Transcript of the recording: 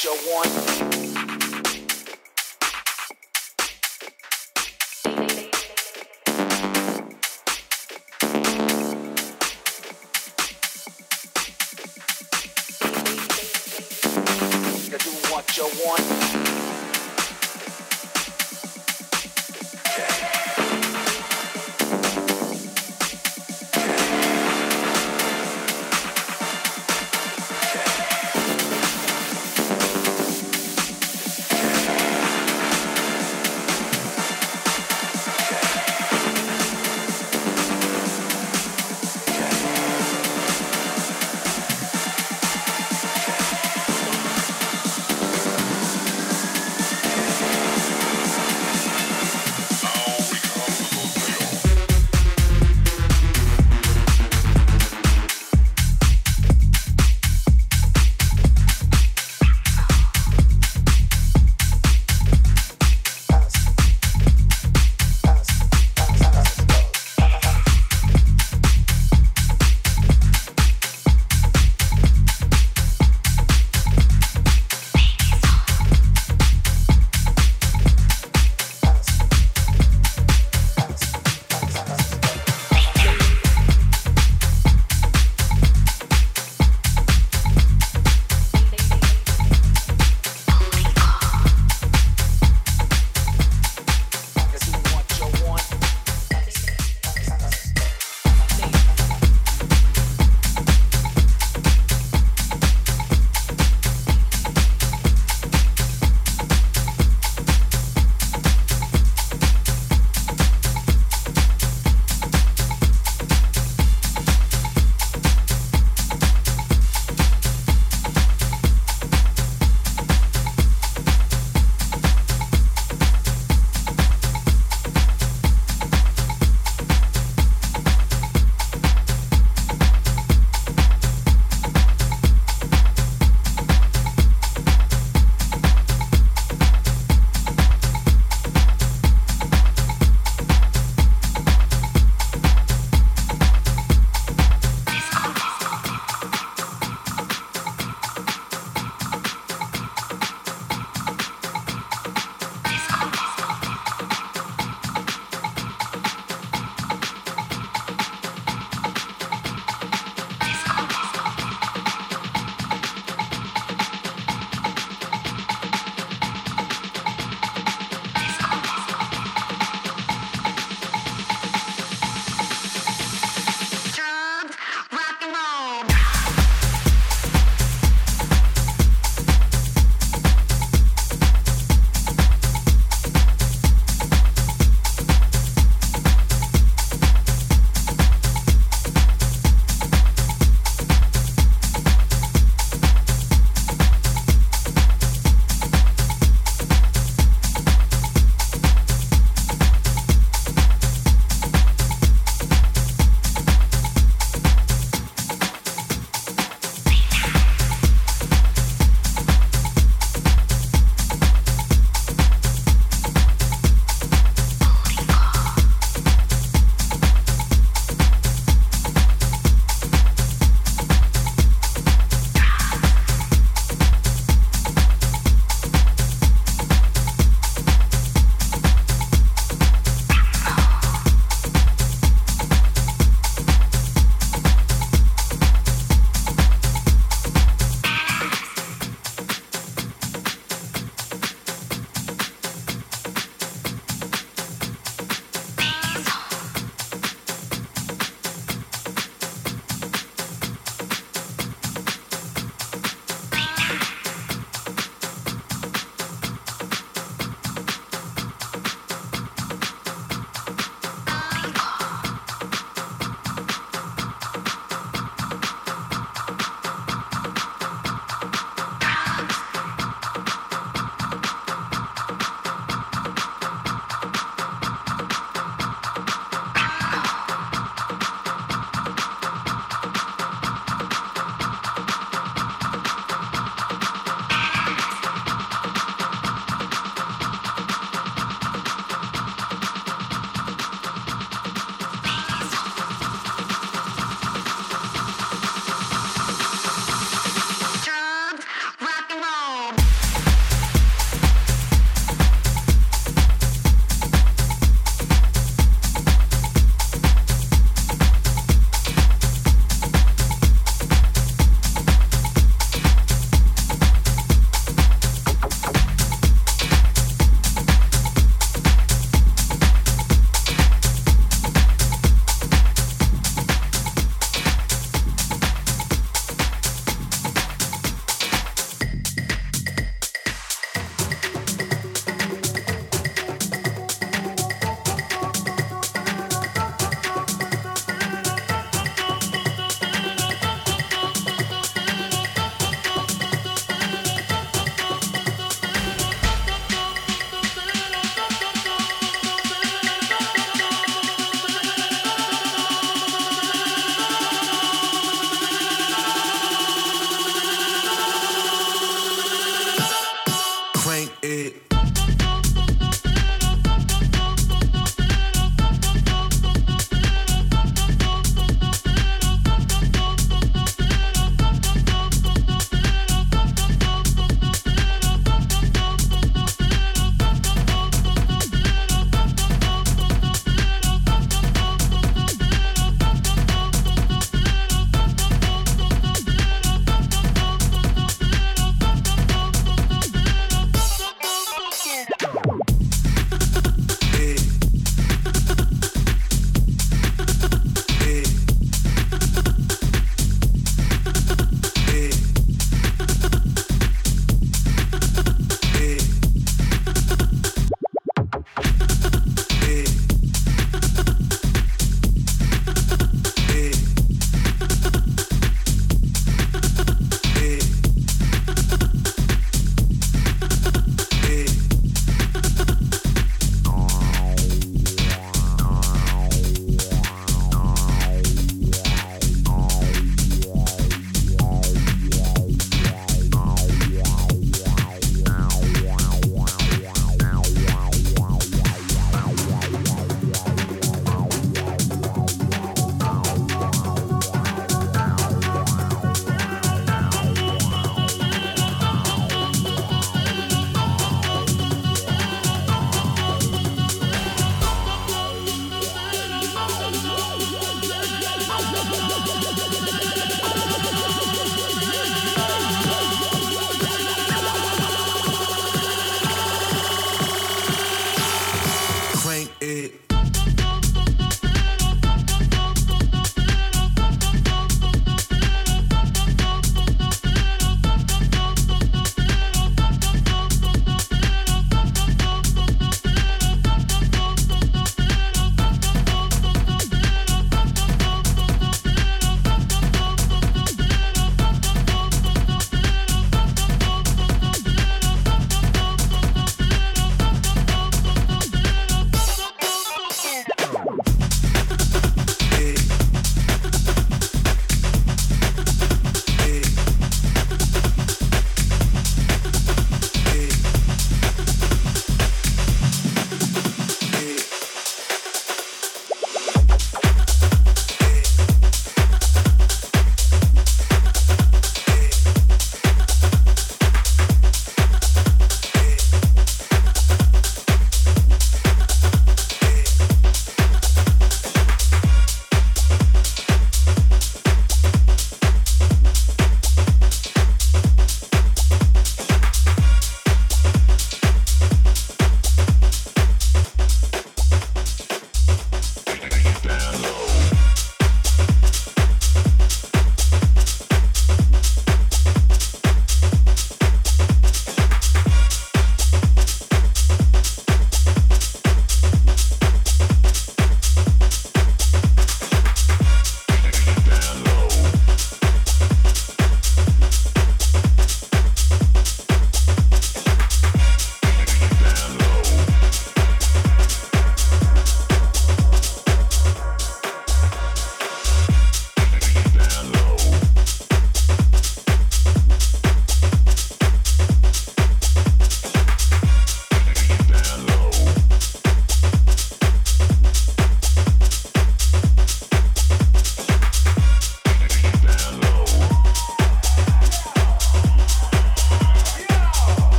Joe one.